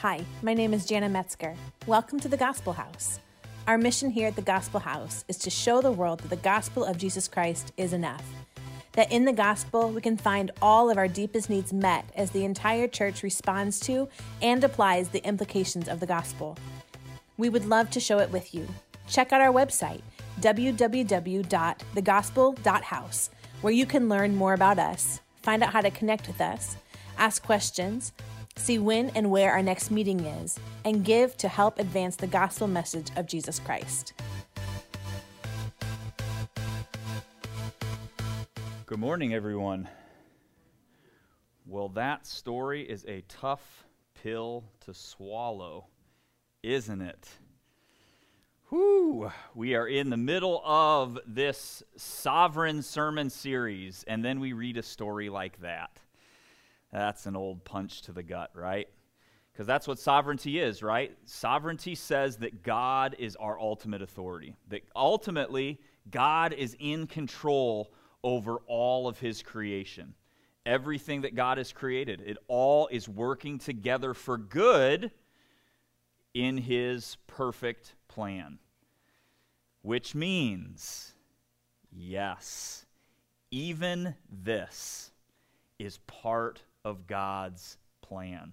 Hi, my name is Jana Metzger. Welcome to the Gospel House. Our mission here at the Gospel House is to show the world that the gospel of Jesus Christ is enough. That in the gospel, we can find all of our deepest needs met as the entire church responds to and applies the implications of the gospel. We would love to show it with you. Check out our website, www.thegospel.house, where you can learn more about us, find out how to connect with us, ask questions, see when and where our next meeting is, and give to help advance the gospel message of Jesus Christ. Good morning, everyone. Well, that story is a tough pill to swallow, isn't it? Whew, we are in the middle of this sovereign sermon series, and then we read a story like that. That's an old punch to the gut, right? Because that's what sovereignty is, right? Sovereignty says that God is our ultimate authority, that ultimately God is in control over all of his creation. Everything that God has created, it all is working together for good in his perfect plan. Which means, yes, even this is part of God's plan.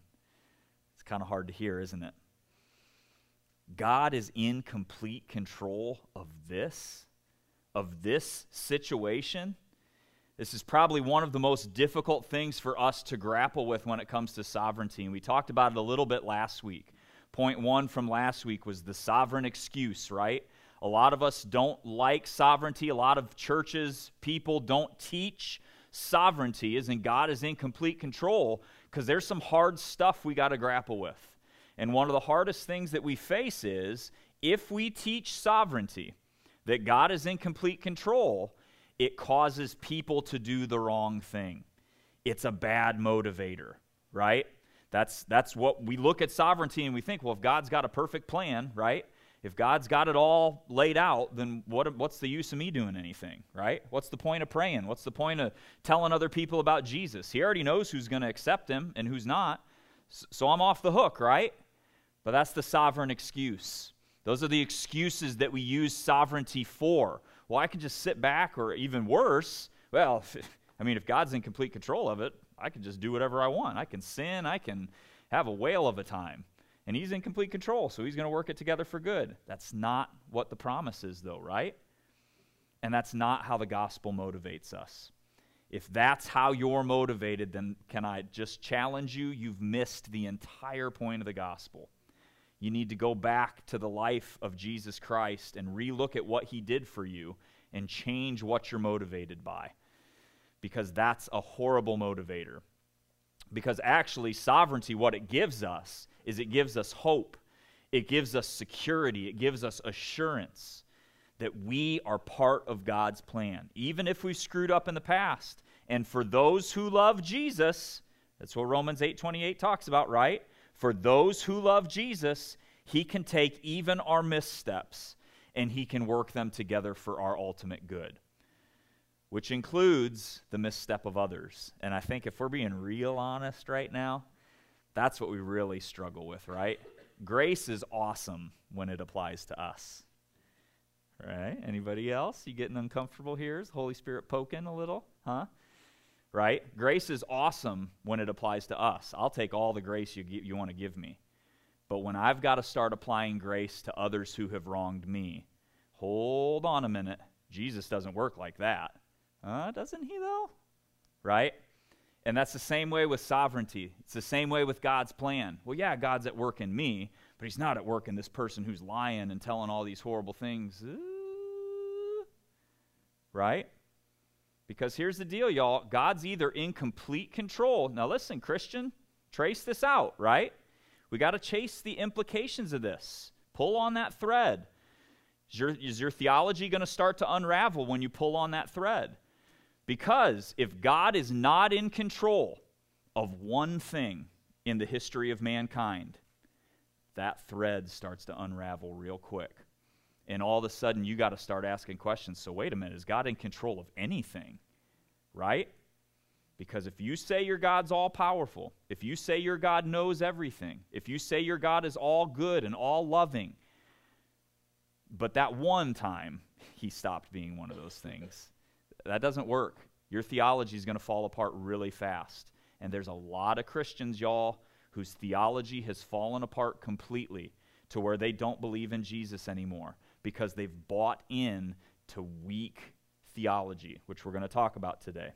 It's kind of hard to hear, isn't it? God is in complete control of this, of this situation. This is probably one of the most difficult things for us to grapple with when it comes to sovereignty. And we talked about it a little bit last week. Point one from last week was the sovereign excuse, right? A lot of us don't like sovereignty. A lot of churches, people don't teach sovereignty is and God is in complete control because there's some hard stuff we got to grapple with. And one of the hardest things that we face is if we teach sovereignty, that God is in complete control, it causes people to do the wrong thing. It's a bad motivator, right? That's, that's what we look at sovereignty and we think, well, if God's got a perfect plan, right? If God's got it all laid out, then what, what's the use of me doing anything, right? What's the point of praying? What's the point of telling other people about Jesus? He already knows who's going to accept him and who's not. So I'm off the hook, right? But that's the sovereign excuse. Those are the excuses that we use sovereignty for. Well, I can just sit back, or even worse, well, I mean, if God's in complete control of it, I can just do whatever I want. I can sin, I can have a whale of a time. And he's in complete control, so he's going to work it together for good. That's not what the promise is, though, right? And that's not how the gospel motivates us. If that's how you're motivated, then can I just challenge you? You've missed the entire point of the gospel. You need to go back to the life of Jesus Christ and relook at what he did for you and change what you're motivated by. Because that's a horrible motivator. Because actually, sovereignty, what it gives us, is it gives us hope, it gives us security, it gives us assurance that we are part of God's plan, even if we screwed up in the past. And for those who love Jesus, that's what Romans 8:28 talks about, right? For those who love Jesus, he can take even our missteps and he can work them together for our ultimate good, which includes the misstep of others. And I think if we're being real honest right now, that's what we really struggle with, right? Grace is awesome when it applies to us. Right? Anybody else? You getting uncomfortable here? Is the Holy Spirit poking a little? Huh? Right? Grace is awesome when it applies to us. I'll take all the grace you, you want to give me. But when I've got to start applying grace to others who have wronged me, hold on a minute. Jesus doesn't work like that. Uh, doesn't he, though? Right? And that's the same way with sovereignty. It's the same way with God's plan. Well, yeah, God's at work in me, but He's not at work in this person who's lying and telling all these horrible things. Uh, right? Because here's the deal, y'all God's either in complete control. Now, listen, Christian, trace this out, right? We got to chase the implications of this. Pull on that thread. Is your, is your theology going to start to unravel when you pull on that thread? Because if God is not in control of one thing in the history of mankind, that thread starts to unravel real quick. And all of a sudden, you got to start asking questions. So, wait a minute, is God in control of anything? Right? Because if you say your God's all powerful, if you say your God knows everything, if you say your God is all good and all loving, but that one time he stopped being one of those things, that doesn't work. Your theology is going to fall apart really fast. And there's a lot of Christians, y'all, whose theology has fallen apart completely to where they don't believe in Jesus anymore because they've bought in to weak theology, which we're going to talk about today.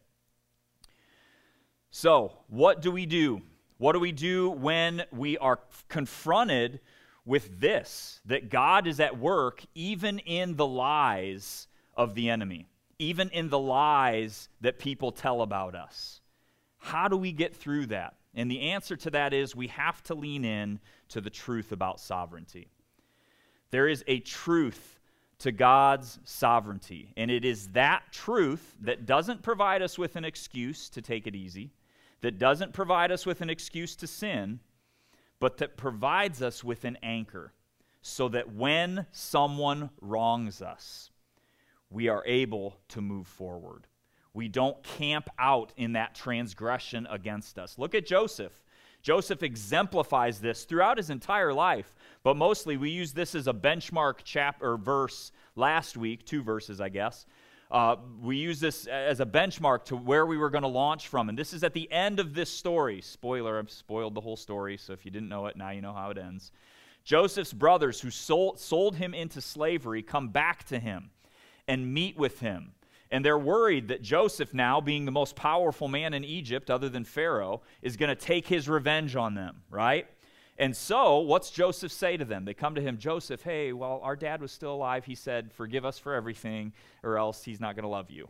So, what do we do? What do we do when we are confronted with this that God is at work even in the lies of the enemy, even in the lies that people tell about us? How do we get through that? And the answer to that is we have to lean in to the truth about sovereignty. There is a truth to God's sovereignty, and it is that truth that doesn't provide us with an excuse to take it easy that doesn't provide us with an excuse to sin, but that provides us with an anchor so that when someone wrongs us, we are able to move forward. We don't camp out in that transgression against us. Look at Joseph. Joseph exemplifies this throughout his entire life, but mostly we use this as a benchmark chapter verse last week, two verses, I guess, uh, we use this as a benchmark to where we were going to launch from. And this is at the end of this story. Spoiler, I've spoiled the whole story, so if you didn't know it, now you know how it ends. Joseph's brothers, who sold, sold him into slavery, come back to him and meet with him. And they're worried that Joseph, now being the most powerful man in Egypt, other than Pharaoh, is going to take his revenge on them, right? And so, what's Joseph say to them? They come to him, Joseph, hey, while our dad was still alive, he said, Forgive us for everything, or else he's not going to love you.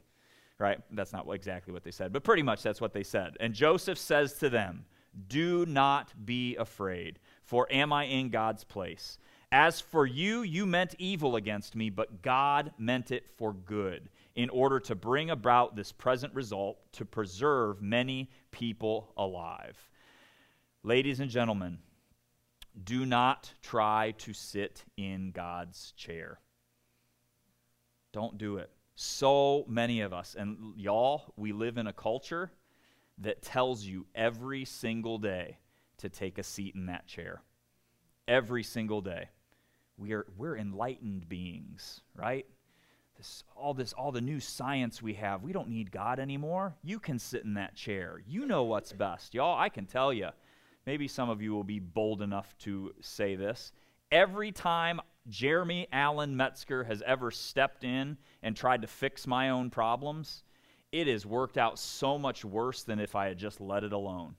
Right? That's not exactly what they said, but pretty much that's what they said. And Joseph says to them, Do not be afraid, for am I in God's place? As for you, you meant evil against me, but God meant it for good, in order to bring about this present result to preserve many people alive. Ladies and gentlemen, do not try to sit in God's chair. Don't do it. So many of us, and y'all, we live in a culture that tells you every single day to take a seat in that chair. Every single day. We are, we're enlightened beings, right? This, all this, all the new science we have, we don't need God anymore. You can sit in that chair. You know what's best. Y'all, I can tell you maybe some of you will be bold enough to say this. Every time Jeremy Allen Metzger has ever stepped in and tried to fix my own problems, it has worked out so much worse than if I had just let it alone.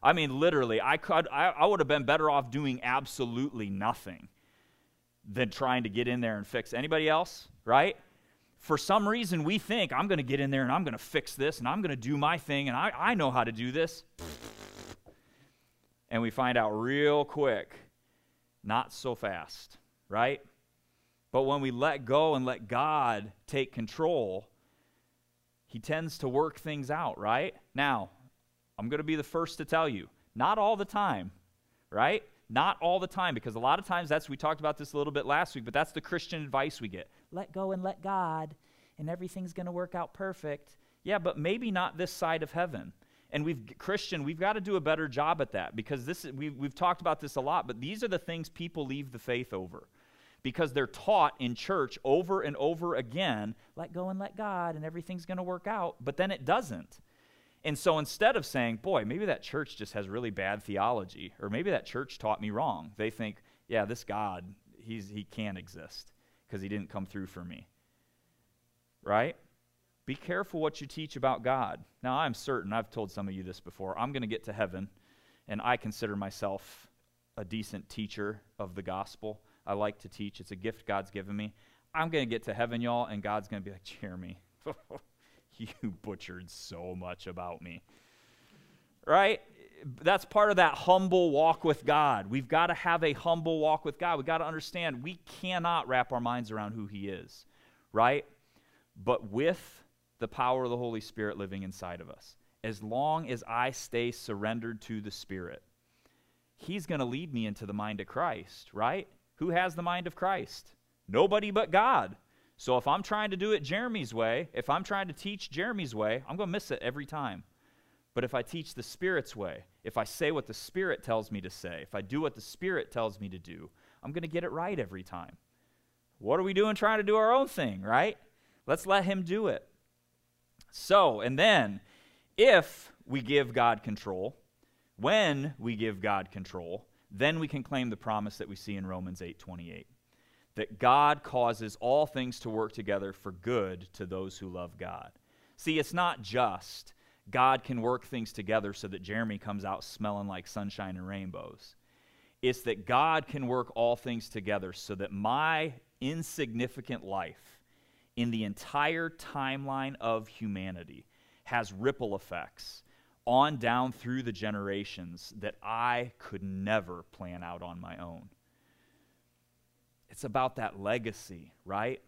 I mean, literally, I, could, I, I would have been better off doing absolutely nothing than trying to get in there and fix anybody else, right? For some reason, we think I'm going to get in there and I'm going to fix this and I'm going to do my thing and I, I know how to do this and we find out real quick, not so fast, right? But when we let go and let God take control, He tends to work things out, right? Now, I'm going to be the first to tell you, not all the time, right? Not all the time, because a lot of times that's, we talked about this a little bit last week, but that's the Christian advice we get. Let go and let God, and everything's going to work out perfect. Yeah, but maybe not this side of heaven and we've christian we've got to do a better job at that because this we, we've talked about this a lot but these are the things people leave the faith over because they're taught in church over and over again let go and let god and everything's going to work out but then it doesn't and so instead of saying boy maybe that church just has really bad theology or maybe that church taught me wrong they think yeah this god he's he can't exist because he didn't come through for me right be careful what you teach about God. Now, I'm certain, I've told some of you this before, I'm going to get to heaven, and I consider myself a decent teacher of the gospel. I like to teach, it's a gift God's given me. I'm going to get to heaven, y'all, and God's going to be like, Jeremy, you butchered so much about me. Right? That's part of that humble walk with God. We've got to have a humble walk with God. We've got to understand we cannot wrap our minds around who He is, right? But with the power of the Holy Spirit living inside of us. As long as I stay surrendered to the Spirit, He's going to lead me into the mind of Christ, right? Who has the mind of Christ? Nobody but God. So if I'm trying to do it Jeremy's way, if I'm trying to teach Jeremy's way, I'm going to miss it every time. But if I teach the Spirit's way, if I say what the Spirit tells me to say, if I do what the Spirit tells me to do, I'm going to get it right every time. What are we doing trying to do our own thing, right? Let's let Him do it. So, and then, if we give God control, when we give God control, then we can claim the promise that we see in Romans 8:28 that God causes all things to work together for good to those who love God. See, it's not just God can work things together so that Jeremy comes out smelling like sunshine and rainbows. It's that God can work all things together so that my insignificant life in the entire timeline of humanity has ripple effects on down through the generations that I could never plan out on my own. It's about that legacy, right?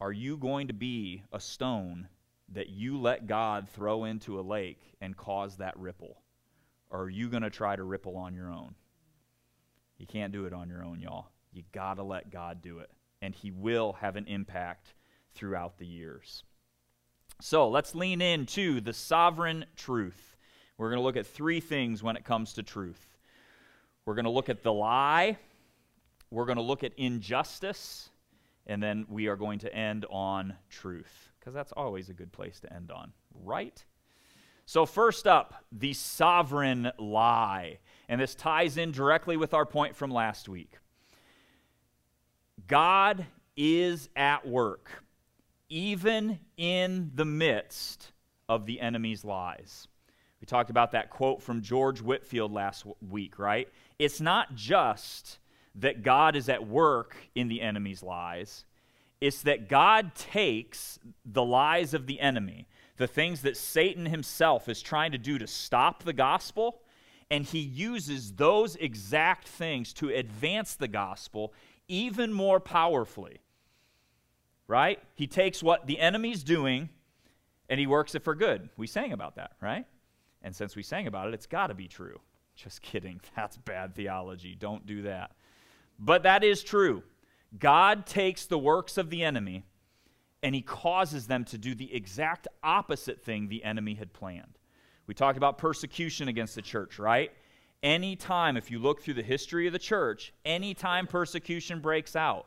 Are you going to be a stone that you let God throw into a lake and cause that ripple? Or are you going to try to ripple on your own? You can't do it on your own, y'all. You got to let God do it. And He will have an impact throughout the years. So let's lean into the sovereign truth. We're going to look at three things when it comes to truth. We're going to look at the lie, we're going to look at injustice, and then we are going to end on truth because that's always a good place to end on, right? So, first up, the sovereign lie. And this ties in directly with our point from last week. God is at work, even in the midst of the enemy's lies. We talked about that quote from George Whitefield last week, right? It's not just that God is at work in the enemy's lies, it's that God takes the lies of the enemy, the things that Satan himself is trying to do to stop the gospel, and he uses those exact things to advance the gospel even more powerfully. Right? He takes what the enemy's doing and he works it for good. We sang about that, right? And since we sang about it, it's got to be true. Just kidding. That's bad theology. Don't do that. But that is true. God takes the works of the enemy and he causes them to do the exact opposite thing the enemy had planned. We talked about persecution against the church, right? Anytime, if you look through the history of the church, anytime persecution breaks out,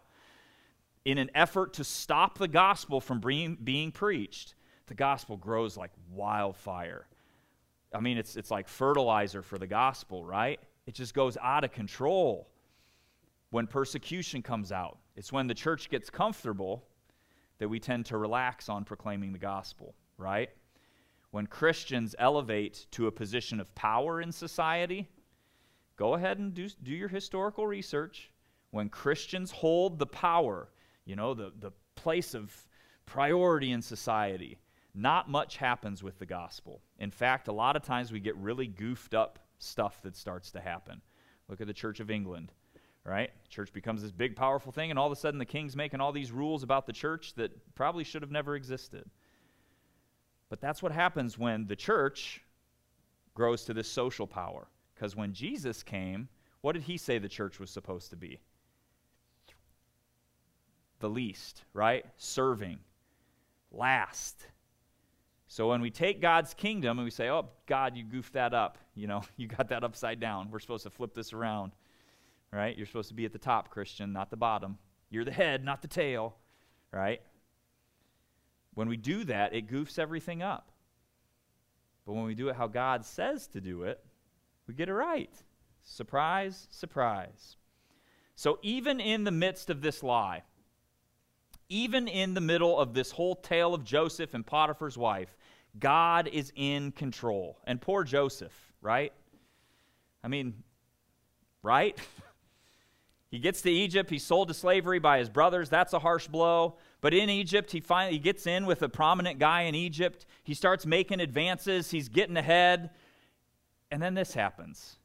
in an effort to stop the gospel from being, being preached, the gospel grows like wildfire. I mean, it's, it's like fertilizer for the gospel, right? It just goes out of control when persecution comes out. It's when the church gets comfortable that we tend to relax on proclaiming the gospel, right? When Christians elevate to a position of power in society, go ahead and do, do your historical research. When Christians hold the power, you know, the, the place of priority in society, not much happens with the gospel. In fact, a lot of times we get really goofed up stuff that starts to happen. Look at the Church of England right? Church becomes this big, powerful thing, and all of a sudden the king's making all these rules about the church that probably should have never existed. But that's what happens when the church grows to this social power. Because when Jesus came, what did he say the church was supposed to be? The least, right? Serving. Last. So when we take God's kingdom and we say, oh, God, you goofed that up, you know, you got that upside down. We're supposed to flip this around right? You're supposed to be at the top, Christian, not the bottom. You're the head, not the tail, right? When we do that, it goofs everything up. But when we do it how God says to do it, we get it right. Surprise, surprise. So, even in the midst of this lie, even in the middle of this whole tale of Joseph and Potiphar's wife, God is in control. And poor Joseph, right? I mean, right? He gets to Egypt. He's sold to slavery by his brothers. That's a harsh blow. But in Egypt, he finally he gets in with a prominent guy in Egypt. He starts making advances. He's getting ahead. And then this happens.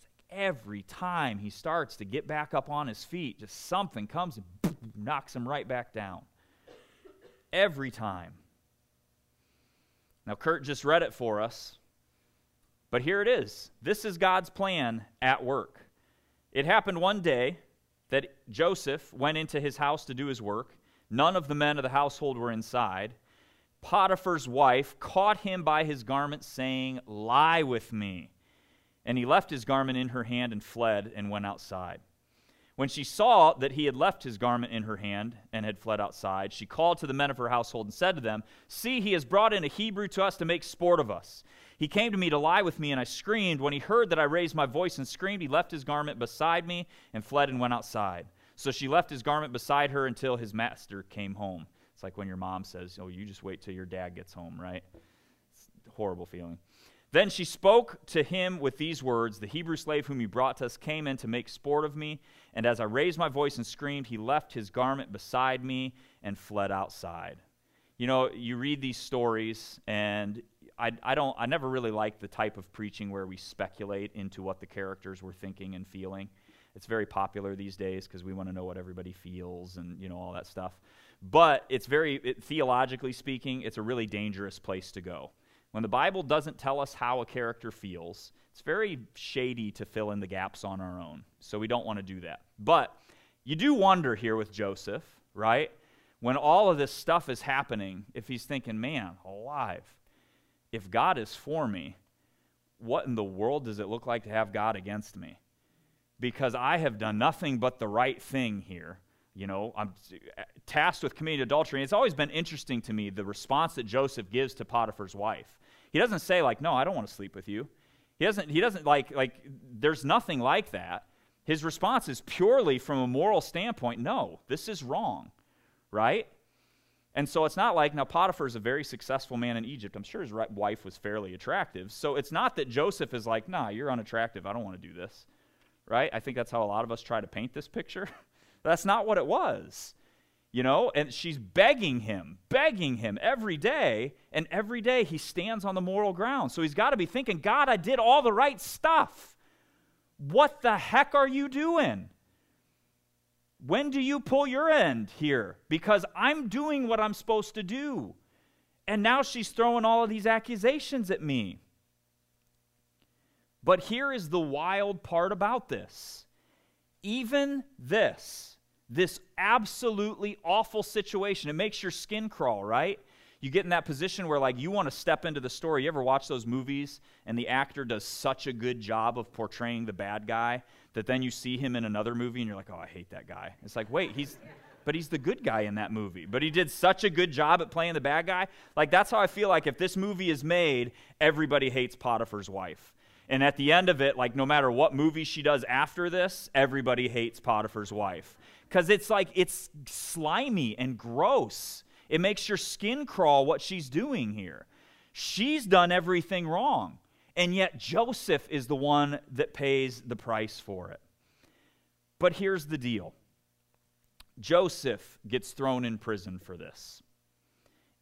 Like every time he starts to get back up on his feet, just something comes and knocks him right back down. Every time. Now, Kurt just read it for us. But here it is. This is God's plan at work. It happened one day that Joseph went into his house to do his work. None of the men of the household were inside. Potiphar's wife caught him by his garment, saying, Lie with me. And he left his garment in her hand and fled and went outside. When she saw that he had left his garment in her hand and had fled outside, she called to the men of her household and said to them, See, he has brought in a Hebrew to us to make sport of us. He came to me to lie with me, and I screamed. When he heard that I raised my voice and screamed, he left his garment beside me and fled and went outside. So she left his garment beside her until his master came home. It's like when your mom says, Oh, you just wait till your dad gets home, right? It's horrible feeling. Then she spoke to him with these words The Hebrew slave whom you brought to us came in to make sport of me. And as I raised my voice and screamed, he left his garment beside me and fled outside. You know, you read these stories, and I, I don't, I never really like the type of preaching where we speculate into what the characters were thinking and feeling. It's very popular these days because we want to know what everybody feels and, you know, all that stuff. But it's very, it, theologically speaking, it's a really dangerous place to go when the Bible doesn't tell us how a character feels, it's very shady to fill in the gaps on our own. So we don't want to do that. But you do wonder here with Joseph, right? When all of this stuff is happening, if he's thinking, man, alive, if God is for me, what in the world does it look like to have God against me? Because I have done nothing but the right thing here. You know, I'm tasked with committing adultery. And it's always been interesting to me the response that Joseph gives to Potiphar's wife. He doesn't say like, "No, I don't want to sleep with you." He doesn't he doesn't like like there's nothing like that. His response is purely from a moral standpoint, "No, this is wrong." Right? And so it's not like now Potiphar is a very successful man in Egypt. I'm sure his wife was fairly attractive. So it's not that Joseph is like, "Nah, you're unattractive. I don't want to do this." Right? I think that's how a lot of us try to paint this picture. that's not what it was you know, and she's begging him, begging him every day, and every day he stands on the moral ground. So he's got to be thinking, God, I did all the right stuff. What the heck are you doing? When do you pull your end here? Because I'm doing what I'm supposed to do. And now she's throwing all of these accusations at me. But here is the wild part about this. Even this, this absolutely awful situation. It makes your skin crawl, right? You get in that position where, like, you want to step into the story. You ever watch those movies and the actor does such a good job of portraying the bad guy that then you see him in another movie and you're like, oh, I hate that guy. It's like, wait, he's. But he's the good guy in that movie. But he did such a good job at playing the bad guy. Like, that's how I feel like if this movie is made, everybody hates Potiphar's wife. And at the end of it, like, no matter what movie she does after this, everybody hates Potiphar's wife because it's like it's slimy and gross. It makes your skin crawl what she's doing here. She's done everything wrong, and yet Joseph is the one that pays the price for it. But here's the deal Joseph gets thrown in prison for this.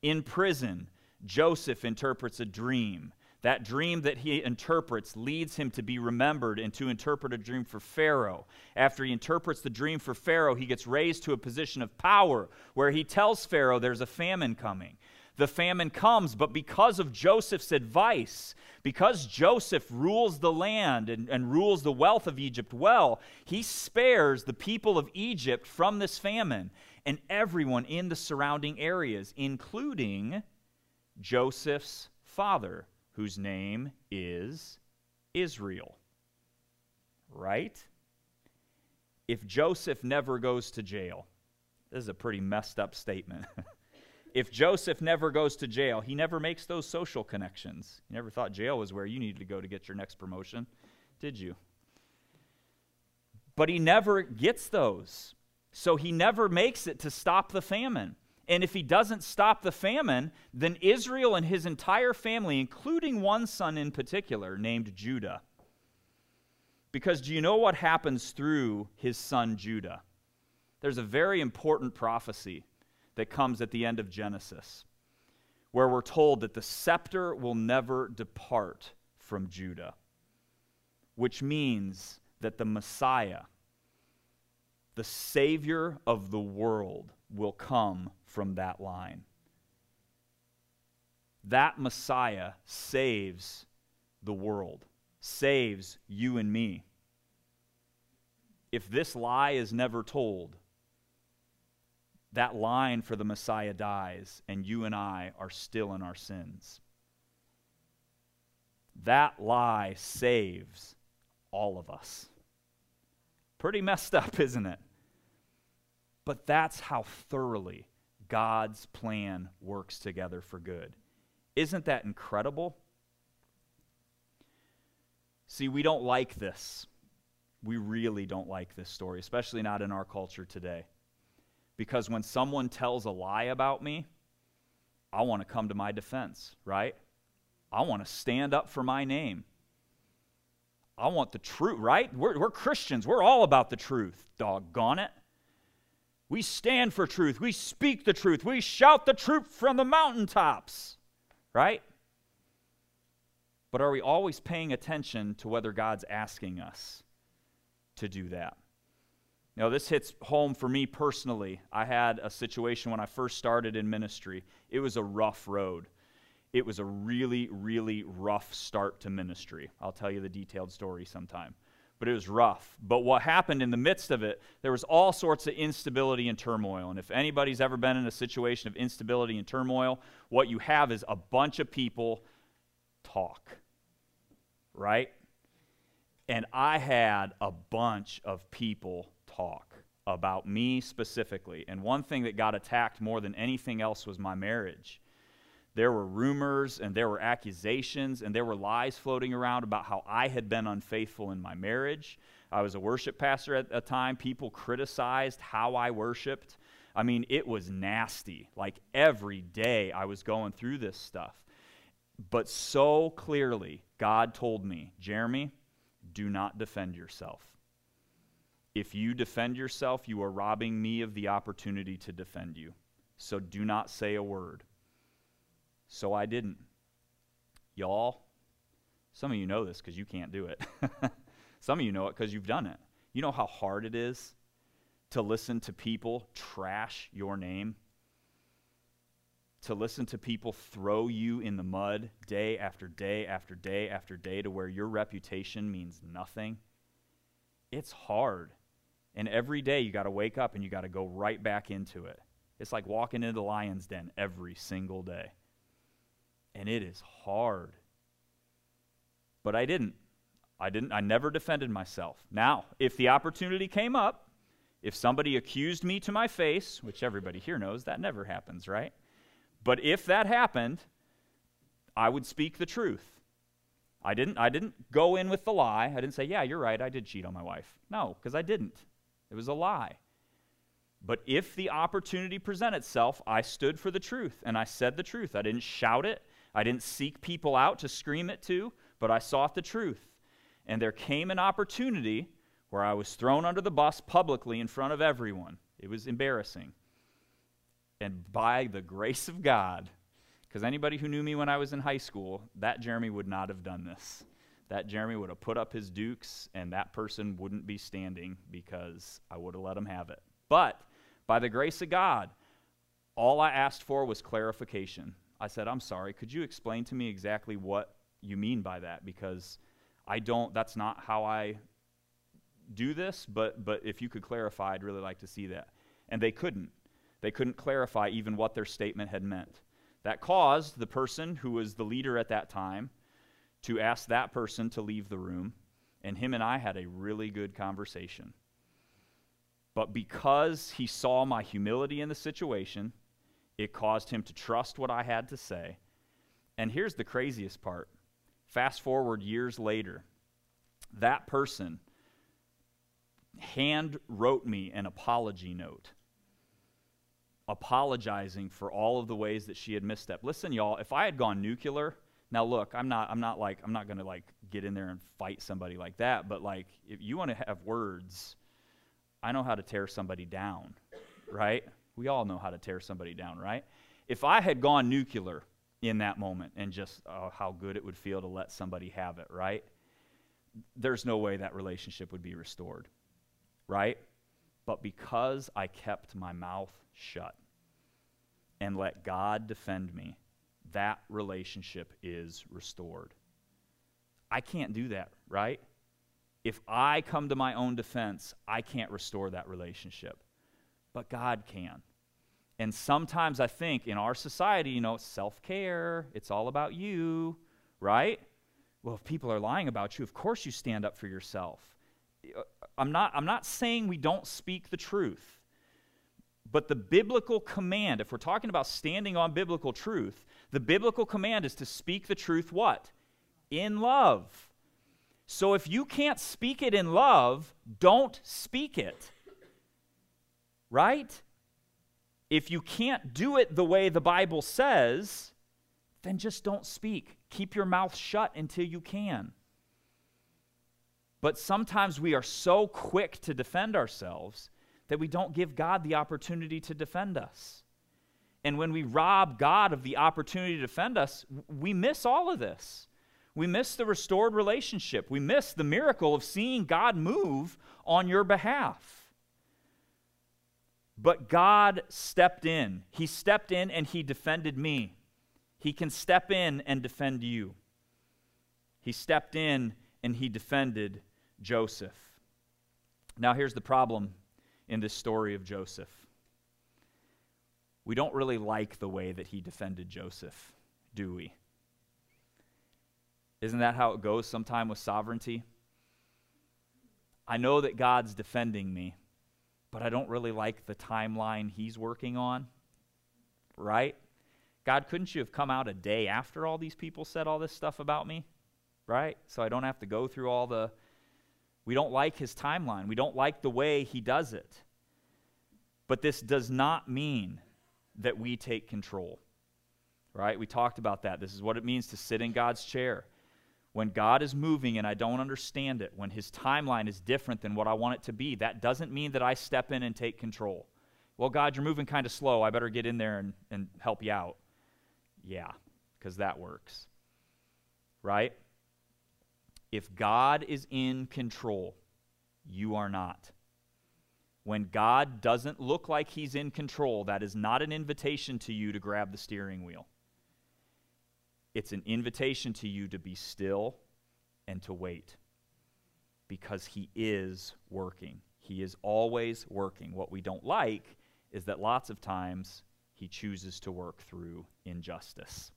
In prison, Joseph interprets a dream that dream that he interprets leads him to be remembered and to interpret a dream for Pharaoh. After he interprets the dream for Pharaoh, he gets raised to a position of power where he tells Pharaoh there's a famine coming. The famine comes, but because of Joseph's advice, because Joseph rules the land and, and rules the wealth of Egypt well, he spares the people of Egypt from this famine and everyone in the surrounding areas, including Joseph's father whose name is Israel. Right? If Joseph never goes to jail, this is a pretty messed up statement. if Joseph never goes to jail, he never makes those social connections. You never thought jail was where you needed to go to get your next promotion, did you? But he never gets those. So he never makes it to stop the famine. And if he doesn't stop the famine, then Israel and his entire family, including one son in particular named Judah. Because do you know what happens through his son Judah? There's a very important prophecy that comes at the end of Genesis where we're told that the scepter will never depart from Judah, which means that the Messiah, the Savior of the world, will come from that line. That Messiah saves the world, saves you and me. If this lie is never told, that line for the Messiah dies, and you and I are still in our sins. That lie saves all of us. Pretty messed up, isn't it? But that's how thoroughly God's plan works together for good. Isn't that incredible? See, we don't like this. We really don't like this story, especially not in our culture today. Because when someone tells a lie about me, I want to come to my defense, right? I want to stand up for my name. I want the truth, right? We're, we're Christians. We're all about the truth, doggone it. We stand for truth. We speak the truth. We shout the truth from the mountaintops, right? But are we always paying attention to whether God's asking us to do that? Now, this hits home for me personally. I had a situation when I first started in ministry. It was a rough road. It was a really, really rough start to ministry. I'll tell you the detailed story sometime. But it was rough. But what happened in the midst of it, there was all sorts of instability and turmoil. And if anybody's ever been in a situation of instability and turmoil, what you have is a bunch of people talk, right? And I had a bunch of people talk about me specifically. And one thing that got attacked more than anything else was my marriage. There were rumors and there were accusations and there were lies floating around about how I had been unfaithful in my marriage. I was a worship pastor at a time. People criticized how I worshiped. I mean, it was nasty. Like every day I was going through this stuff. But so clearly, God told me, Jeremy, do not defend yourself. If you defend yourself, you are robbing me of the opportunity to defend you. So do not say a word. So I didn't. Y'all, some of you know this because you can't do it. some of you know it because you've done it. You know how hard it is to listen to people trash your name? To listen to people throw you in the mud day after day after day after day to where your reputation means nothing? It's hard. And every day you got to wake up and you got to go right back into it. It's like walking into the lion's den every single day. And it is hard. But I didn't. I didn't I never defended myself. Now, if the opportunity came up, if somebody accused me to my face, which everybody here knows that never happens, right? But if that happened, I would speak the truth. I didn't I didn't go in with the lie. I didn't say, "Yeah, you're right. I did cheat on my wife." No, because I didn't. It was a lie. But if the opportunity present itself, I stood for the truth and I said the truth. I didn't shout it. I didn't seek people out to scream it to, but I sought the truth. And there came an opportunity where I was thrown under the bus publicly in front of everyone. It was embarrassing. And by the grace of God, because anybody who knew me when I was in high school, that Jeremy would not have done this that Jeremy would have put up his dukes and that person wouldn't be standing because I would have let him have it. But by the grace of God, all I asked for was clarification. I said, I'm sorry, could you explain to me exactly what you mean by that? Because I don't, that's not how I do this, but, but if you could clarify, I'd really like to see that. And they couldn't. They couldn't clarify even what their statement had meant. That caused the person who was the leader at that time to ask that person to leave the room, and him and I had a really good conversation. But because he saw my humility in the situation, it caused him to trust what I had to say. And here's the craziest part fast forward years later, that person hand wrote me an apology note apologizing for all of the ways that she had misstepped. Listen, y'all, if I had gone nuclear, now look, I'm not I'm not like I'm not going to like get in there and fight somebody like that, but like if you want to have words, I know how to tear somebody down, right? We all know how to tear somebody down, right? If I had gone nuclear in that moment and just oh, how good it would feel to let somebody have it, right? There's no way that relationship would be restored, right? But because I kept my mouth shut and let God defend me, that relationship is restored. I can't do that, right? If I come to my own defense, I can't restore that relationship. But God can. And sometimes I think in our society, you know, self care, it's all about you, right? Well, if people are lying about you, of course you stand up for yourself. I'm not, I'm not saying we don't speak the truth, but the biblical command, if we're talking about standing on biblical truth, the biblical command is to speak the truth what? In love. So if you can't speak it in love, don't speak it. Right? If you can't do it the way the Bible says, then just don't speak. Keep your mouth shut until you can. But sometimes we are so quick to defend ourselves that we don't give God the opportunity to defend us. And when we rob God of the opportunity to defend us, we miss all of this. We miss the restored relationship. We miss the miracle of seeing God move on your behalf. But God stepped in. He stepped in and He defended me. He can step in and defend you. He stepped in and He defended Joseph. Now, here's the problem in this story of Joseph. We don't really like the way that he defended Joseph, do we? Isn't that how it goes sometimes with sovereignty? I know that God's defending me but I don't really like the timeline he's working on. Right? God, couldn't you have come out a day after all these people said all this stuff about me? Right? So I don't have to go through all the. We don't like his timeline. We don't like the way he does it. But this does not mean that we take control. Right? We talked about that. This is what it means to sit in God's chair when God is moving and I don't understand it, when his timeline is different than what I want it to be, that doesn't mean that I step in and take control. Well, God, you're moving kind of slow. I better get in there and, and help you out. Yeah, because that works. Right? If God is in control, you are not. When God doesn't look like he's in control, that is not an invitation to you to grab the steering wheel. It's an invitation to you to be still and to wait because He is working. He is always working. What we don't like is that lots of times He chooses to work through injustice.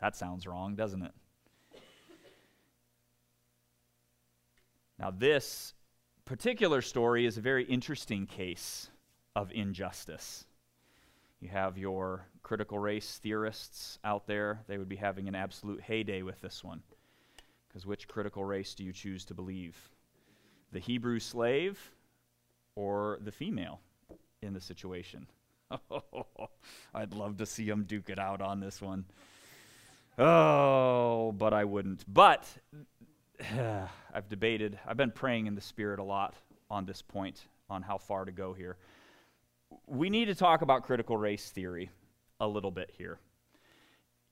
That sounds wrong, doesn't it? Now, this particular story is a very interesting case of injustice. You have your critical race theorists out there. They would be having an absolute heyday with this one. Because which critical race do you choose to believe? The Hebrew slave or the female in the situation? I'd love to see them duke it out on this one. Oh, but I wouldn't. But I've debated, I've been praying in the Spirit a lot on this point, on how far to go here we need to talk about critical race theory a little bit here.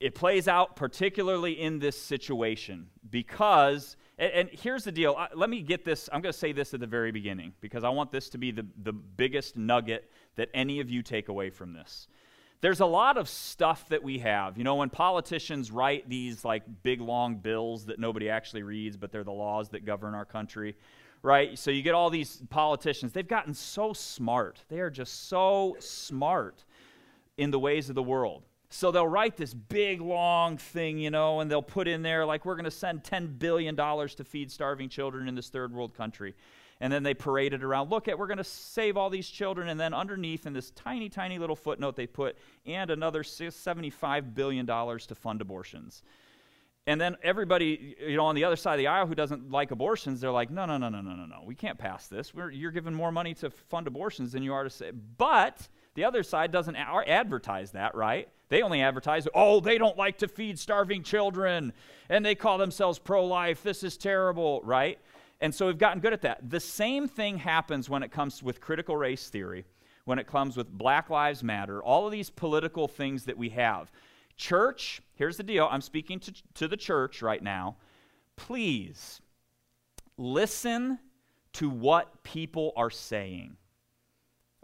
It plays out particularly in this situation because, and, and here's the deal. I, let me get this. I'm going to say this at the very beginning because I want this to be the, the biggest nugget that any of you take away from this. There's a lot of stuff that we have. You know, when politicians write these like big long bills that nobody actually reads, but they're the laws that govern our country, right? So you get all these politicians. They've gotten so smart. They are just so smart in the ways of the world. So they'll write this big, long thing, you know, and they'll put in there, like, we're going to send $10 billion to feed starving children in this third world country. And then they parade it around. Look at, we're going to save all these children. And then underneath, in this tiny, tiny little footnote, they put, and another $75 billion to fund abortions. And then everybody, you know, on the other side of the aisle who doesn't like abortions, they're like, no, no, no, no, no, no, no. We can't pass this. We're, you're giving more money to fund abortions than you are to say. But the other side doesn't advertise that, right? They only advertise, oh, they don't like to feed starving children, and they call themselves pro life. This is terrible, right? And so we've gotten good at that. The same thing happens when it comes with critical race theory, when it comes with Black Lives Matter, all of these political things that we have. Church, here's the deal. I'm speaking to, to the church right now. Please listen to what people are saying.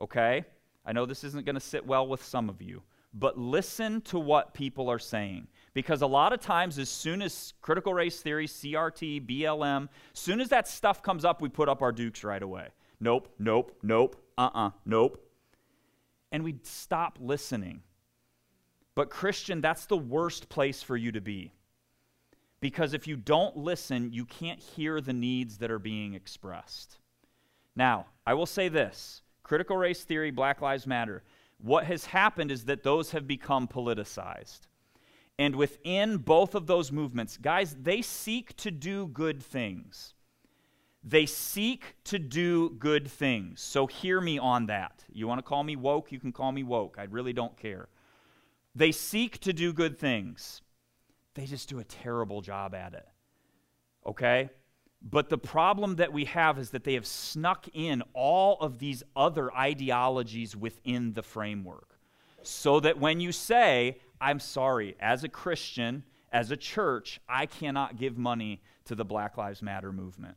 Okay? I know this isn't going to sit well with some of you, but listen to what people are saying. Because a lot of times, as soon as critical race theory, CRT, BLM, as soon as that stuff comes up, we put up our dukes right away. Nope, nope, nope, uh uh-uh, uh, nope. and we'd stop listening. But, Christian, that's the worst place for you to be. Because if you don't listen, you can't hear the needs that are being expressed. Now, I will say this critical race theory, Black Lives Matter, what has happened is that those have become politicized. And within both of those movements, guys, they seek to do good things. They seek to do good things. So hear me on that. You want to call me woke? You can call me woke. I really don't care. They seek to do good things. They just do a terrible job at it. Okay? But the problem that we have is that they have snuck in all of these other ideologies within the framework. So that when you say, I'm sorry, as a Christian, as a church, I cannot give money to the Black Lives Matter movement.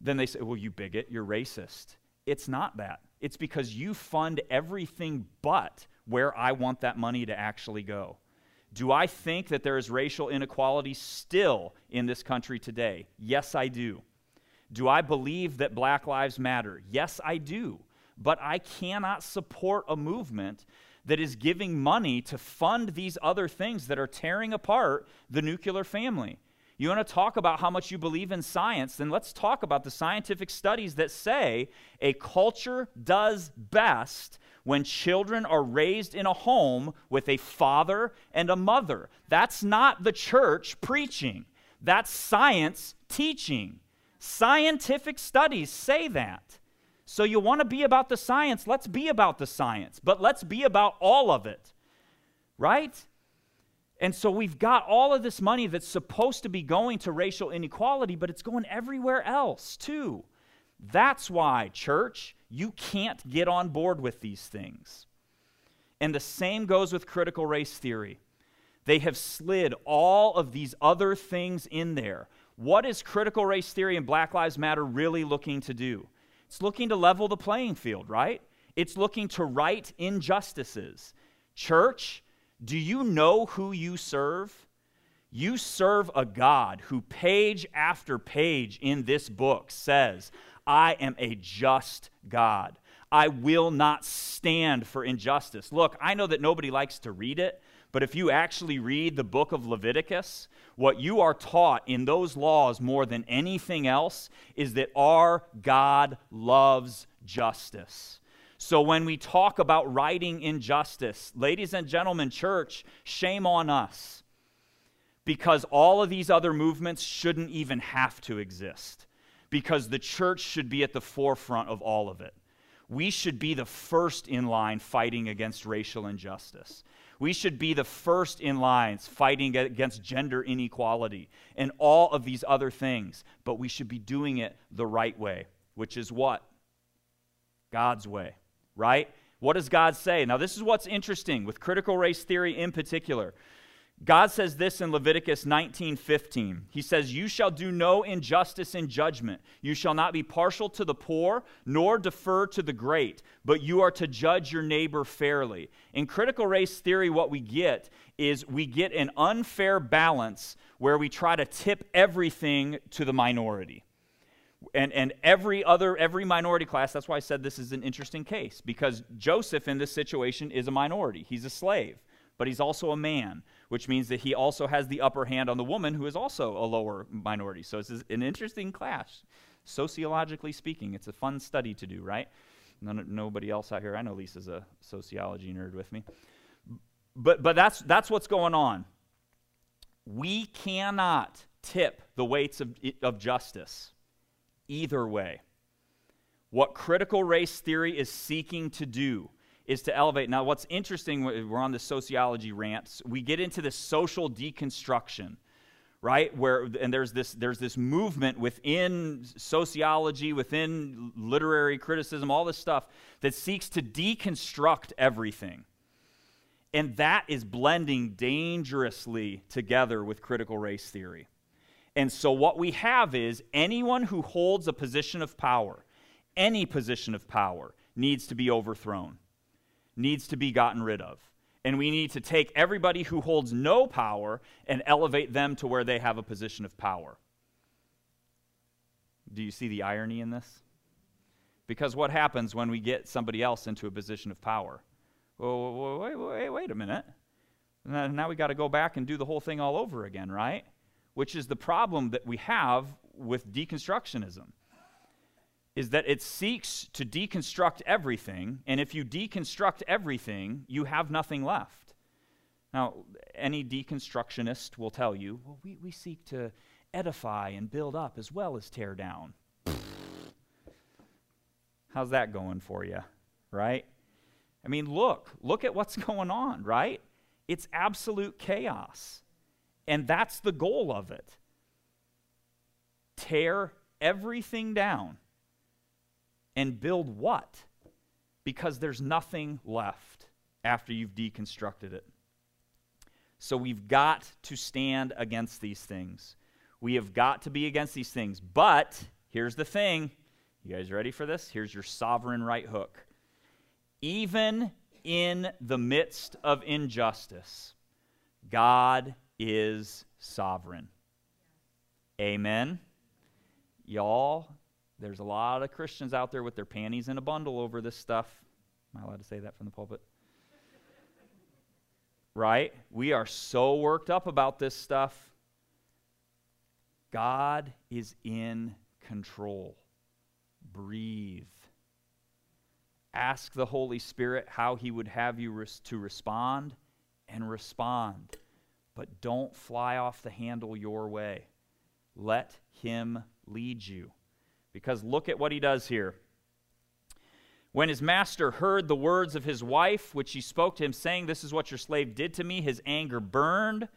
Then they say, well, you bigot, you're racist. It's not that. It's because you fund everything but where I want that money to actually go. Do I think that there is racial inequality still in this country today? Yes, I do. Do I believe that Black Lives Matter? Yes, I do. But I cannot support a movement that is giving money to fund these other things that are tearing apart the nuclear family. You want to talk about how much you believe in science, then let's talk about the scientific studies that say a culture does best when children are raised in a home with a father and a mother. That's not the church preaching, that's science teaching. Scientific studies say that. So you want to be about the science, let's be about the science, but let's be about all of it. Right? And so we've got all of this money that's supposed to be going to racial inequality, but it's going everywhere else too. That's why, church, you can't get on board with these things. And the same goes with critical race theory. They have slid all of these other things in there. What is critical race theory and Black Lives Matter really looking to do? It's looking to level the playing field, right? It's looking to right injustices. Church, do you know who you serve? You serve a God who, page after page in this book, says, I am a just God. I will not stand for injustice. Look, I know that nobody likes to read it, but if you actually read the book of Leviticus, what you are taught in those laws more than anything else is that our God loves justice. So when we talk about righting injustice, ladies and gentlemen, church, shame on us. Because all of these other movements shouldn't even have to exist. Because the church should be at the forefront of all of it. We should be the first in line fighting against racial injustice. We should be the first in lines fighting against gender inequality and all of these other things. But we should be doing it the right way, which is what? God's way right? What does God say? Now, this is what's interesting with critical race theory in particular. God says this in Leviticus 19:15. He says, "You shall do no injustice in judgment. You shall not be partial to the poor, nor defer to the great, but you are to judge your neighbor fairly." In critical race theory what we get is we get an unfair balance where we try to tip everything to the minority and, and every other every minority class that's why i said this is an interesting case because joseph in this situation is a minority he's a slave but he's also a man which means that he also has the upper hand on the woman who is also a lower minority. So it's an interesting class sociologically speaking it's a fun study to do right? None, nobody else out here. I know lisa's a sociology nerd with me. But but that's that's what's going on. We cannot tip the weights of, of justice either way. What critical race theory is seeking to do is to elevate. Now, what's interesting, we're on the sociology rants, we get into this social deconstruction right? Where and there's this there's this movement within sociology within literary criticism all this stuff that seeks to deconstruct everything. And that is blending dangerously together with critical race theory. And so, what we have is anyone who holds a position of power, any position of power, needs to be overthrown, needs to be gotten rid of. And we need to take everybody who holds no power and elevate them to where they have a position of power. Do you see the irony in this? Because what happens when we get somebody else into a position of power? well, wait, wait, wait a minute. Now we got to go back and do the whole thing all over again, right? Which is the problem that we have with deconstructionism. Is that it seeks to deconstruct everything, and if you deconstruct everything, you have nothing left. Now, any deconstructionist will tell you, well, we, we seek to edify and build up as well as tear down. How's that going for you, right? I mean, look, look at what's going on, right? It's absolute chaos. And that's the goal of it. Tear everything down and build what? Because there's nothing left after you've deconstructed it. So we've got to stand against these things. We have got to be against these things. But here's the thing. You guys ready for this? Here's your sovereign right hook. Even in the midst of injustice, God is sovereign. Amen. Y'all, there's a lot of Christians out there with their panties in a bundle over this stuff. Am I allowed to say that from the pulpit? right? We are so worked up about this stuff. God is in control. Breathe. Ask the Holy Spirit how He would have you res- to respond and respond. But don't fly off the handle your way. Let Him lead you. Because look at what He does here. When his master heard the words of his wife, which she spoke to him, saying, This is what your slave did to me, his anger burned.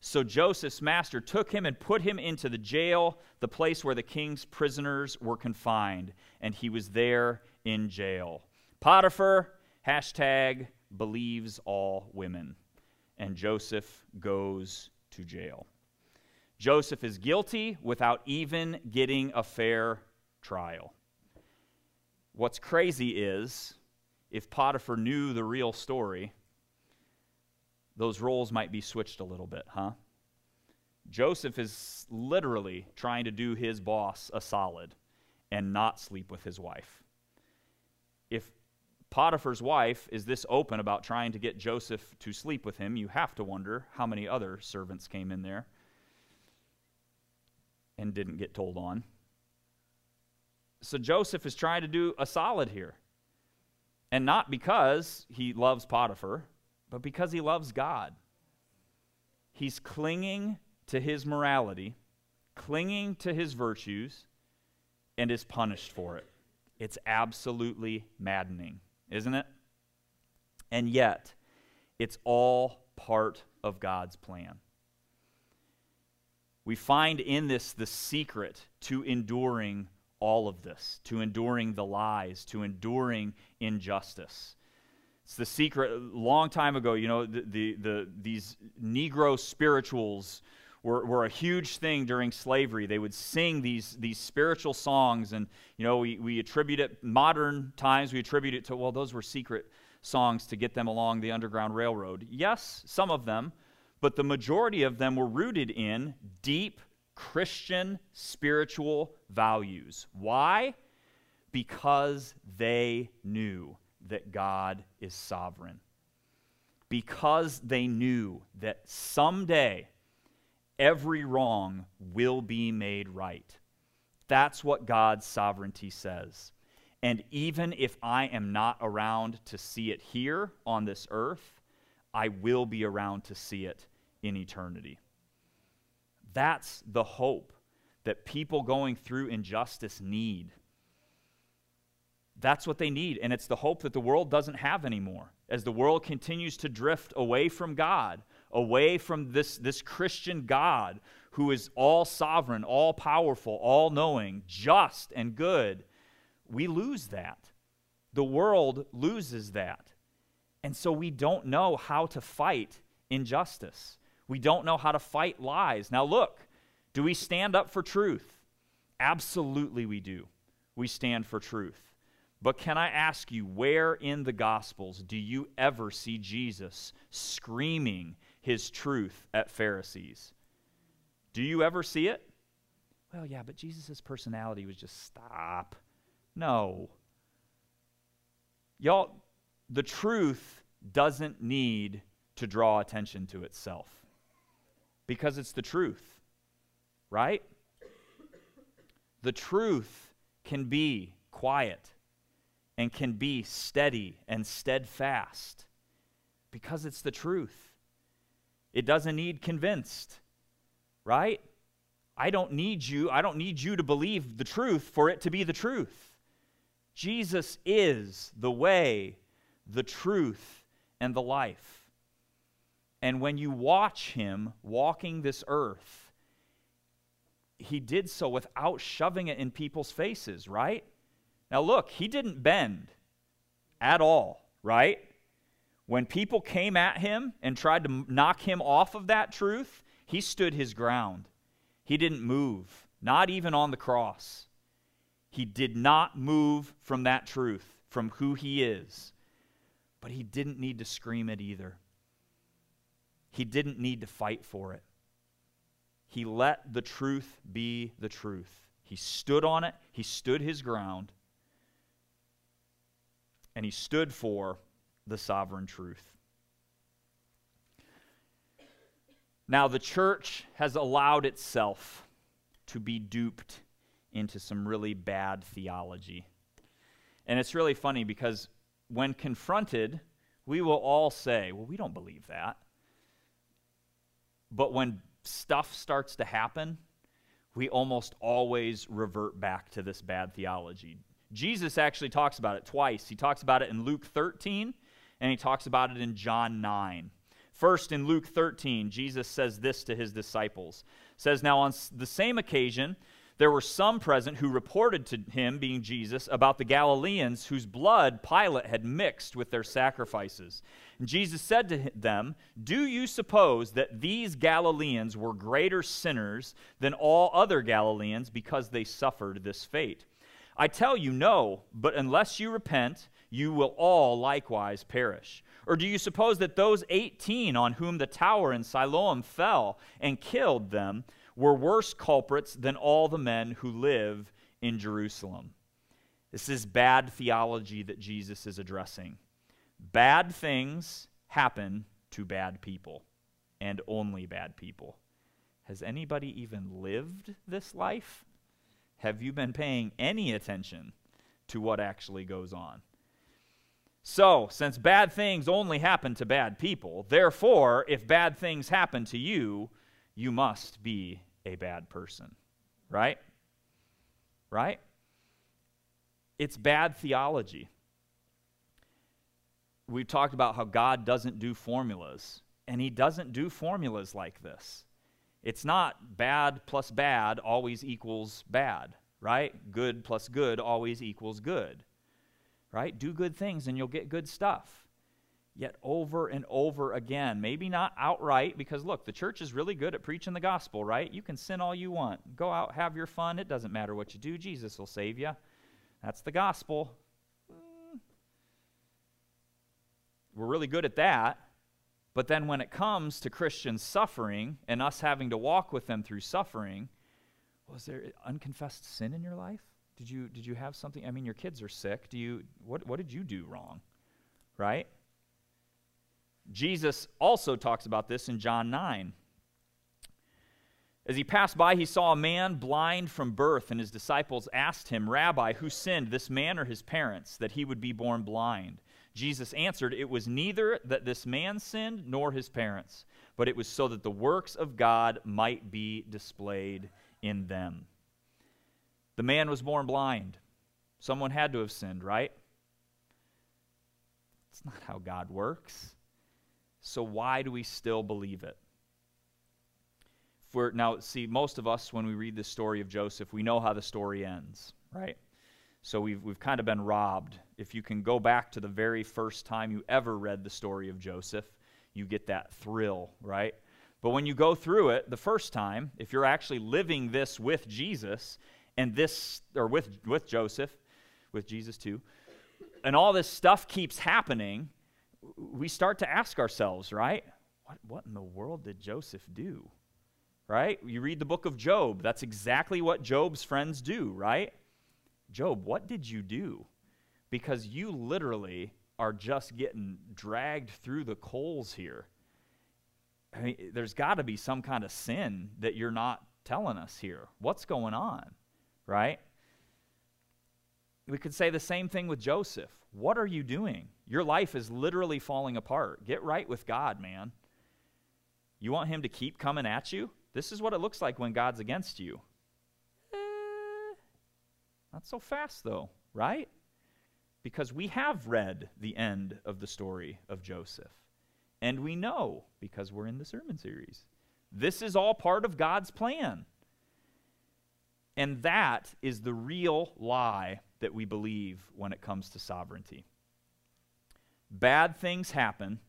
So Joseph's master took him and put him into the jail, the place where the king's prisoners were confined, and he was there in jail. Potiphar, hashtag believes all women, and Joseph goes to jail. Joseph is guilty without even getting a fair trial. What's crazy is if Potiphar knew the real story, those roles might be switched a little bit, huh? Joseph is literally trying to do his boss a solid and not sleep with his wife. If Potiphar's wife is this open about trying to get Joseph to sleep with him, you have to wonder how many other servants came in there and didn't get told on. So Joseph is trying to do a solid here. And not because he loves Potiphar, but because he loves God. He's clinging to his morality, clinging to his virtues, and is punished for it. It's absolutely maddening, isn't it? And yet, it's all part of God's plan. We find in this the secret to enduring all of this, to enduring the lies, to enduring injustice. It's the secret. Long time ago, you know, the, the, the, these Negro spirituals were, were a huge thing during slavery. They would sing these, these spiritual songs, and, you know, we, we attribute it, modern times, we attribute it to, well, those were secret songs to get them along the Underground Railroad. Yes, some of them, but the majority of them were rooted in deep Christian spiritual values. Why? Because they knew that God is sovereign. Because they knew that someday every wrong will be made right. That's what God's sovereignty says. And even if I am not around to see it here on this earth, I will be around to see it in eternity. That's the hope that people going through injustice need. That's what they need. And it's the hope that the world doesn't have anymore. As the world continues to drift away from God, away from this, this Christian God who is all sovereign, all powerful, all knowing, just and good, we lose that. The world loses that. And so we don't know how to fight injustice. We don't know how to fight lies. Now, look, do we stand up for truth? Absolutely, we do. We stand for truth. But can I ask you, where in the Gospels do you ever see Jesus screaming his truth at Pharisees? Do you ever see it? Well, yeah, but Jesus' personality was just stop. No. Y'all, the truth doesn't need to draw attention to itself because it's the truth, right? The truth can be quiet and can be steady and steadfast because it's the truth. It doesn't need convinced, right? I don't need you. I don't need you to believe the truth for it to be the truth. Jesus is the way, the truth, and the life. And when you watch him walking this earth, he did so without shoving it in people's faces, right? Now, look, he didn't bend at all, right? When people came at him and tried to knock him off of that truth, he stood his ground. He didn't move, not even on the cross. He did not move from that truth, from who he is. But he didn't need to scream it either. He didn't need to fight for it. He let the truth be the truth. He stood on it, he stood his ground, and he stood for the sovereign truth. Now, the church has allowed itself to be duped into some really bad theology. And it's really funny because when confronted, we will all say, Well, we don't believe that. But when stuff starts to happen, we almost always revert back to this bad theology. Jesus actually talks about it twice. He talks about it in Luke 13 and he talks about it in John 9. First, in Luke 13, Jesus says this to his disciples. says, Now on the same occasion, there were some present who reported to him, being Jesus, about the Galileans whose blood Pilate had mixed with their sacrifices. And Jesus said to them, Do you suppose that these Galileans were greater sinners than all other Galileans because they suffered this fate? I tell you, no, but unless you repent, you will all likewise perish. Or do you suppose that those 18 on whom the tower in Siloam fell and killed them were worse culprits than all the men who live in Jerusalem? This is bad theology that Jesus is addressing. Bad things happen to bad people, and only bad people. Has anybody even lived this life? Have you been paying any attention to what actually goes on? So, since bad things only happen to bad people, therefore, if bad things happen to you, you must be a bad person. Right? Right? It's bad theology. We've talked about how God doesn't do formulas, and He doesn't do formulas like this. It's not bad plus bad always equals bad, right? Good plus good always equals good right? Do good things and you'll get good stuff. Yet over and over again, maybe not outright, because look, the church is really good at preaching the gospel, right? You can sin all you want. Go out, have your fun. It doesn't matter what you do, Jesus will save you. That's the gospel. Mm. We're really good at that. But then when it comes to Christians suffering and us having to walk with them through suffering, was there unconfessed sin in your life? Did you, did you have something? I mean, your kids are sick. Do you, what, what did you do wrong? Right? Jesus also talks about this in John 9. As he passed by, he saw a man blind from birth, and his disciples asked him, Rabbi, who sinned, this man or his parents, that he would be born blind? Jesus answered, It was neither that this man sinned nor his parents, but it was so that the works of God might be displayed in them. The man was born blind. Someone had to have sinned, right? It's not how God works. So why do we still believe it? For now, see, most of us, when we read the story of Joseph, we know how the story ends, right? So we've, we've kind of been robbed. If you can go back to the very first time you ever read the story of Joseph, you get that thrill, right? But when you go through it the first time, if you're actually living this with Jesus, and this, or with, with Joseph, with Jesus too, and all this stuff keeps happening, we start to ask ourselves, right? What, what in the world did Joseph do? Right? You read the book of Job. That's exactly what Job's friends do, right? Job, what did you do? Because you literally are just getting dragged through the coals here. I mean, there's got to be some kind of sin that you're not telling us here. What's going on? Right? We could say the same thing with Joseph. What are you doing? Your life is literally falling apart. Get right with God, man. You want Him to keep coming at you? This is what it looks like when God's against you. Eh, not so fast, though, right? Because we have read the end of the story of Joseph. And we know, because we're in the sermon series, this is all part of God's plan. And that is the real lie that we believe when it comes to sovereignty. Bad things happen,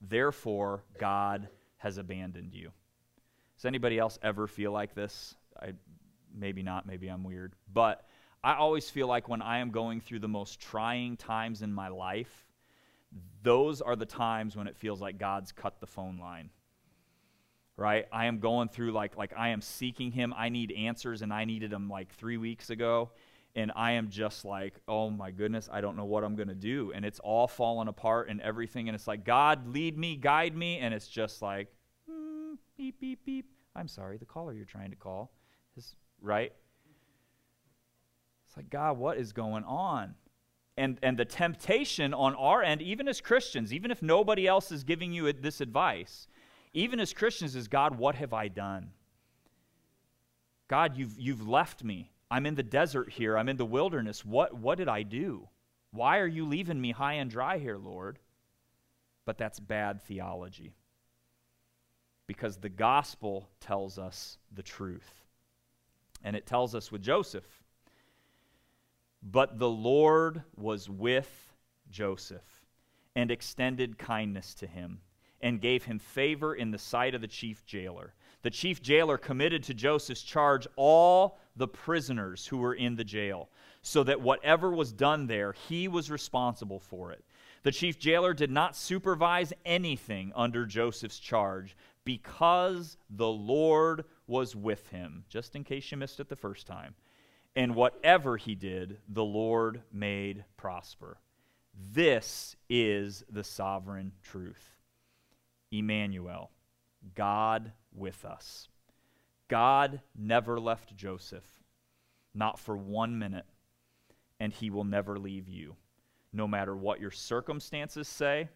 therefore, God has abandoned you. Does anybody else ever feel like this? I, maybe not, maybe I'm weird. But I always feel like when I am going through the most trying times in my life, those are the times when it feels like God's cut the phone line. Right? I am going through like like I am seeking him. I need answers and I needed them like 3 weeks ago and I am just like, "Oh my goodness, I don't know what I'm going to do." And it's all falling apart and everything and it's like, "God, lead me, guide me." And it's just like, mm, beep beep beep. I'm sorry, the caller you're trying to call is right? It's like, God, what is going on? And, and the temptation on our end, even as Christians, even if nobody else is giving you this advice, even as Christians, is God, what have I done? God, you've, you've left me. I'm in the desert here. I'm in the wilderness. What, what did I do? Why are you leaving me high and dry here, Lord? But that's bad theology. Because the gospel tells us the truth. And it tells us with Joseph but the Lord was with Joseph and extended kindness to him and gave him favor in the sight of the chief jailer. The chief jailer committed to Joseph's charge all the prisoners who were in the jail, so that whatever was done there, he was responsible for it. The chief jailer did not supervise anything under Joseph's charge because the Lord was with him, just in case you missed it the first time and whatever he did, the Lord made prosper. This is the sovereign truth. Emmanuel, God with us. God never left Joseph, not for one minute, and he will never leave you. No matter what your circumstances say,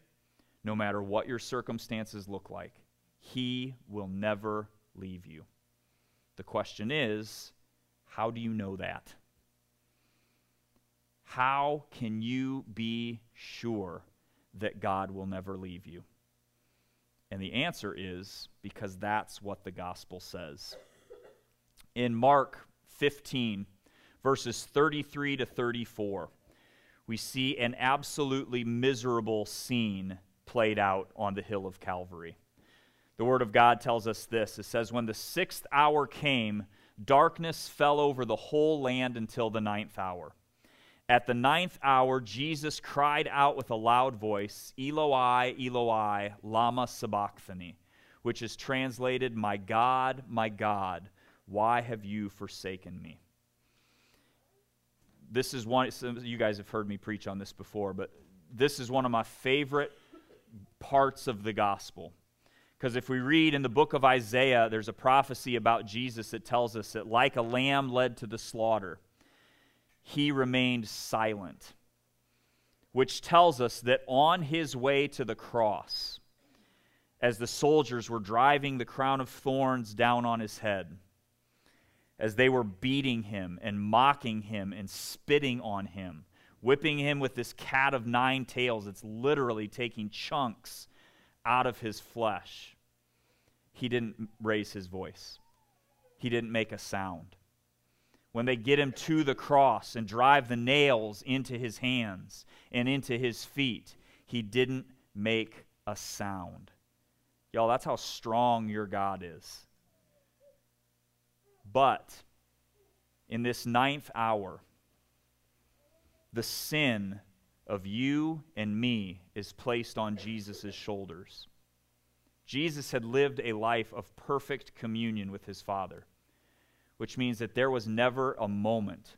no matter what your circumstances look like, he will never leave you. The question is, how do you know that? How can you be sure that God will never leave you? And the answer is because that's what the gospel says. In Mark 15, verses 33 to 34, we see an absolutely miserable scene played out on the hill of Calvary. The Word of God tells us this it says, When the sixth hour came, darkness fell over the whole land until the ninth hour. At the ninth hour, Jesus cried out with a loud voice, Eloi, Eloi, Lama Sabachthani, which is translated, My God, my God, why have you forsaken me? This is one, you guys have heard me preach on this before, but this is one of my favorite parts of the gospel because if we read in the book of Isaiah, there's a prophecy about Jesus that tells us that, like a lamb led to the slaughter, he remained silent, which tells us that on his way to the cross, as the soldiers were driving the crown of thorns down on his head, as they were beating him and mocking him and spitting on him, whipping him with this cat of nine tails, it's literally taking chunks out of his flesh he didn't raise his voice, he didn't make a sound. When they get him to the cross and drive the nails into his hands and into his feet, he didn't make a sound. Y'all, that's how strong your God is. But in this ninth hour, the sin of you and me is placed on Jesus' shoulders. Jesus had lived a life of perfect communion with his Father, which means that there was never a moment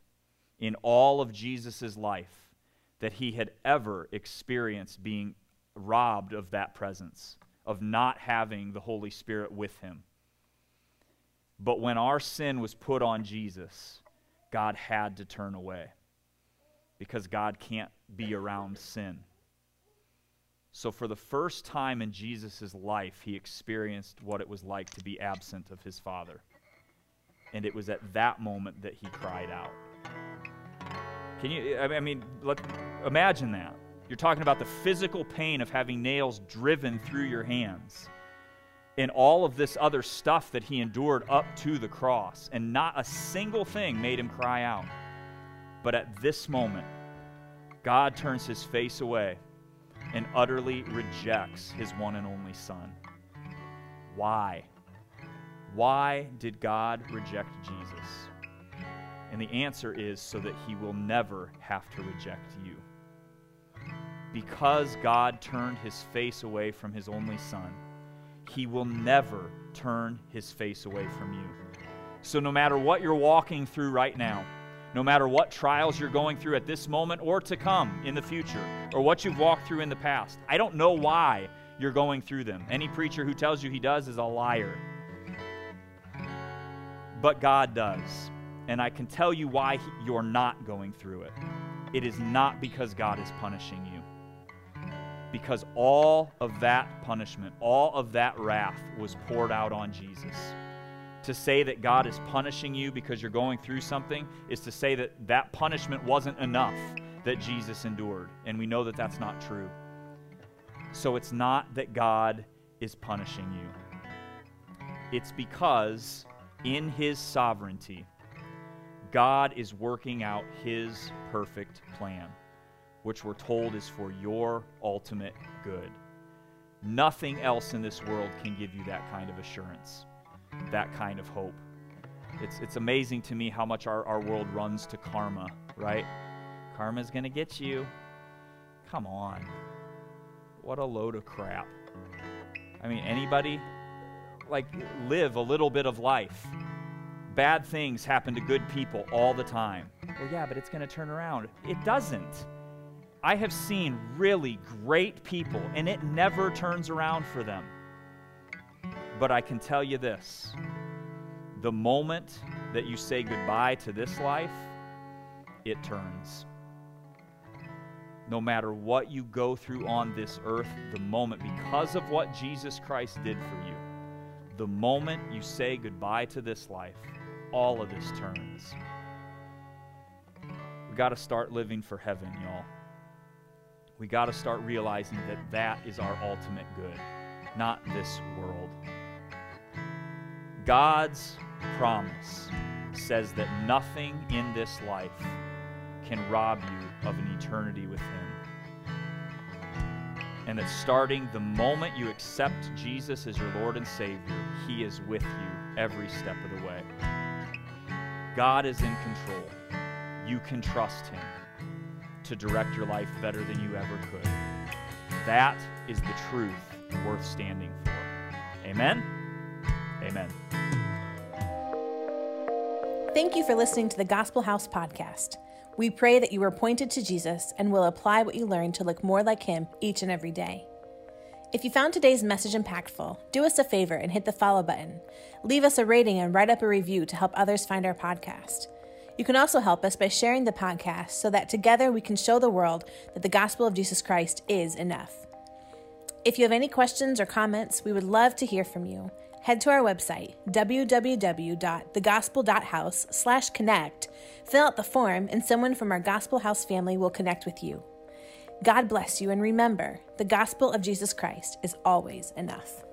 in all of Jesus' life that he had ever experienced being robbed of that presence, of not having the Holy Spirit with him. But when our sin was put on Jesus, God had to turn away because God can't be around sin. So, for the first time in Jesus' life, he experienced what it was like to be absent of his Father. And it was at that moment that he cried out. Can you, I mean, let, imagine that. You're talking about the physical pain of having nails driven through your hands and all of this other stuff that he endured up to the cross, and not a single thing made him cry out. But at this moment, God turns his face away and utterly rejects his one and only Son. Why? Why did God reject Jesus? And the answer is so that he will never have to reject you. Because God turned his face away from his only Son, he will never turn his face away from you. So, no matter what you're walking through right now, no matter what trials you're going through at this moment or to come in the future, or what you've walked through in the past, I don't know why you're going through them. Any preacher who tells you he does is a liar. But God does. And I can tell you why you're not going through it. It is not because God is punishing you because all of that punishment, all of that wrath was poured out on Jesus. To say that God is punishing you because you're going through something is to say that that punishment wasn't enough that Jesus endured. And we know that that's not true. So it's not that God is punishing you, it's because in His sovereignty, God is working out His perfect plan which we're told is for your ultimate good. Nothing else in this world can give you that kind of assurance, that kind of hope. It's, it's amazing to me how much our, our world runs to karma, right? Karma's going to get you. Come on. What a load of crap. I mean, anybody, like, live a little bit of life. Bad things happen to good people all the time. Well, yeah, but it's going to turn around. It doesn't. I have seen really great people, and it never turns around for them. But I can tell you this the moment that you say goodbye to this life, it turns. No matter what you go through on this earth, the moment, because of what Jesus Christ did for you, the moment you say goodbye to this life, all of this turns. We got to start living for heaven, y'all we got to start realizing that that is our ultimate good, not this world. God's promise says that nothing in this life can rob you of an eternity with Him. And that starting the moment you accept Jesus as your Lord and Savior, He is with you every step of the way. God is in control. You can trust Him to direct your life better than you ever could. That is the truth worth standing for. Amen? Amen. Thank you for listening to the Gospel House podcast. We pray that you are pointed to Jesus and will apply what you learned to look more like Him each and every day. If you found today's message impactful, do us a favor and hit the follow button. Leave us a rating and write up a review to help others find our podcast. You can also help us by sharing the podcast so that together we can show the world that the gospel of Jesus Christ is enough. If you have any questions or comments, we would love to hear from you. Head to our website, www.thegospel.house slash connect, fill out the form, and someone from our Gospel House family will connect with you. God bless you, and remember, the gospel of Jesus Christ is always enough.